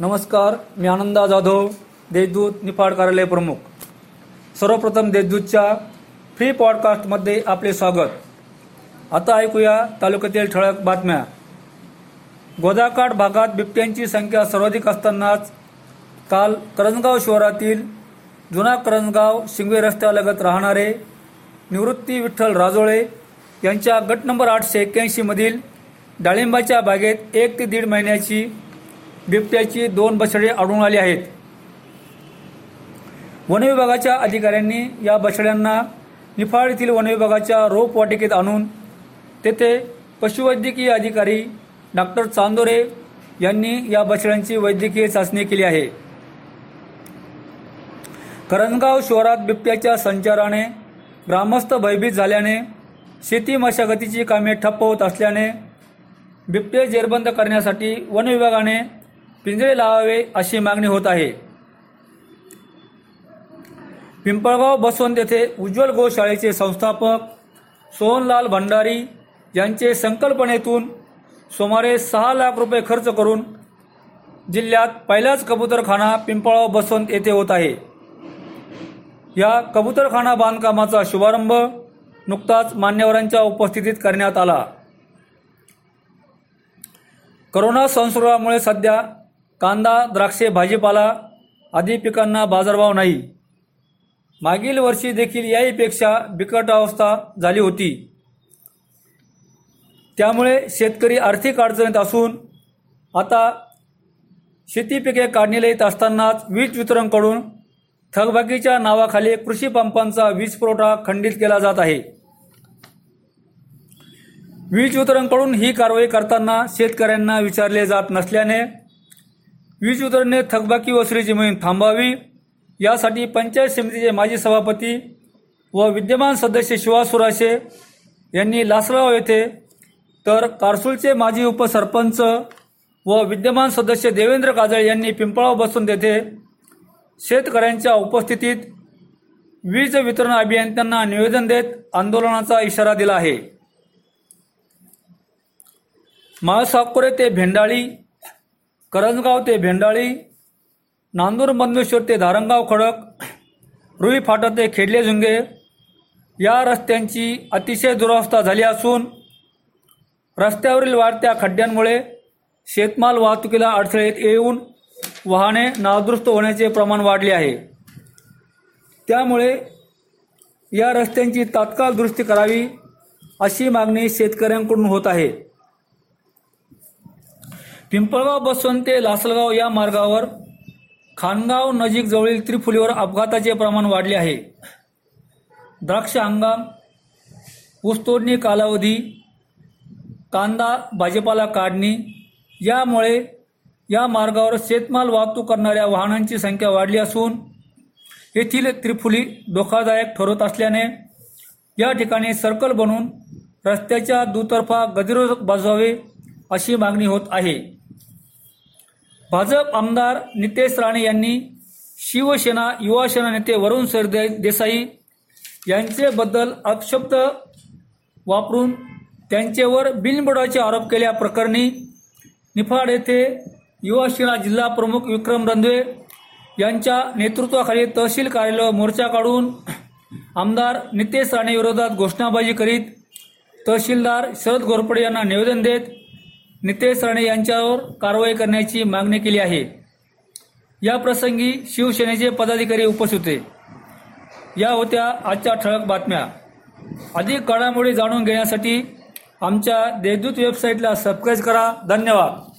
नमस्कार मी आनंदा जाधव देशदूत निफाड कार्यालय प्रमुख. सर्वप्रथम देशदूतच्या फ्री पॉडकास्टमध्ये आपले स्वागत. आता ऐकूया तालुक्यातील ठळक बातम्या. गोदाकाठ भागात बिबट्यांची संख्या सर्वाधिक असतानाच काल करंजगाव शहरातील जुना करंजगाव शिंगवे रस्त्यालगत राहणारे निवृत्ती विठ्ठल राजोळे यांच्या गट नंबर आठशे एक्क्याऐंशीमधील डाळिंबाच्या बागेत एक ते दीड महिन्याची बिबट्याची दोन बछडे आढळून आली आहेत. वनविभागाच्या अधिकाऱ्यांनी या बछड्यांना निफाड येथील वनविभागाच्या रोपवाटिकेत आणून तेथे पशुवैद्यकीय अधिकारी डॉक्टर चांदोरे यांनी या बछड्यांची वैद्यकीय चाचणी केली आहे. करंजगाव शहरात बिबट्याच्या संचाराने ग्रामस्थ भयभीत झाल्याने शेती मशागतीची कामे ठप्प होत असल्याने बिबटे जेरबंद करण्यासाठी वनविभागाने पिंजरे लावावे अशी मागणी होत आहे. पिंपळगाव बसवंत येथे उज्ज्वल गोशाळेचे संस्थापक सोहनलाल भंडारी यांचे संकल्पनेतून सुमारे सहा लाख रुपये खर्च करून जिल्ह्यात पहिलाच कबूतरखाना पिंपळगाव बसवंत येथे होत आहे. या कबूतरखाना बांधकामाचा शुभारंभ नुकताच मान्यवरांच्या उपस्थितीत करण्यात आला. करोना संसर्गामुळे सध्या कांदा द्राक्षे भाजीपाला आदी पिकांना बाजारभाव नाही. मागील वर्षी देखील याहीपेक्षा बिकट अवस्था झाली होती. त्यामुळे शेतकरी आर्थिक अडचणीत असून आता शेती पिके काढणीला येत असतानाच वीज वितरणकडून थकबाकीच्या नावाखाली कृषी पंपांचा वीज पुरवठा खंडित केला जात आहे. वीज वितरणकडून ही कारवाई करताना शेतकऱ्यांना विचारले जात नसल्याने वीज वितरणने थकबाकी वसुलीची मोहीम थांबावी. यासाठी पंचायत समितीचे माजी सभापती व विद्यमान सदस्य शिवा सुराशे यांनी लासलगाव येथे तर कारसूलचे माजी उपसरपंच व विद्यमान सदस्य देवेंद्र काजळ यांनी पिंपळाव बसून येथे शेतकऱ्यांच्या उपस्थितीत वीज वितरण अभियंत्यांना निवेदन देत आंदोलनाचा इशारा दिला आहे. माळसाकोरे ते भेंडाळी करंजगाव ते भेंडाळी नांदूर मंदेश्वर ते धारणगाव खडक रुई फाटा ते खेडले झुंगे या रस्त्यांची अतिशय दुरावस्था झाली असून रस्त्यावरील वाढत्या खड्ड्यांमुळे शेतमाल वाहतुकीला अडथळे येऊन वाहने नादुरुस्त होण्याचे प्रमाण वाढले आहे. त्यामुळे या रस्त्यांची तात्काळ दुरुस्ती करावी अशी मागणी शेतकऱ्यांकडून होत आहे. पिंपळगाव बसवंत ते लासलगाव या मार्गावर खानगाव नजीक जवळील त्रिफुलीवर अपघाताचे प्रमाण वाढले आहे. द्राक्ष हंगाम ऊसतोडणी कालावधी कांदा भाजीपाला काढणी यामुळे या मार्गावर शेतमाल वाहतूक करणाऱ्या वाहनांची संख्या वाढली असून येथील त्रिफुली धोकादायक ठरत असल्याने या ठिकाणी सर्कल बनवून रस्त्याच्या दुतर्फा गतिरोधक बसवावे अशी मागणी होत आहे. भाजप आमदार नितेश राणे यांनी शिवसेना युवासेना नेते वरुण सरदे देसाई यांचेबद्दल अपशब्द वापरून त्यांच्यावर बिनबुडाचे आरोप केल्याप्रकरणी निफाड येथे युवासेना जिल्हा प्रमुख विक्रम रंधवे यांच्या नेतृत्वाखाली तहसील कार्यालय मोर्चा काढून आमदार नितेश राणे विरोधात घोषणाबाजी करीत तहसीलदार शरद घोरपडे यांना निवेदन देत नितेश राणे यांच्यावर कारवाई करण्याची मागणी केली आहे. या प्रसंगी शिवसेनेचे पदाधिकारी उपस्थित होते. या होत्या आजच्या ठळक बातम्या. अधिक घडामोडी जाणून घेण्यासाठी आमच्या देवदूत वेबसाईटला सबस्क्राईब करा. धन्यवाद.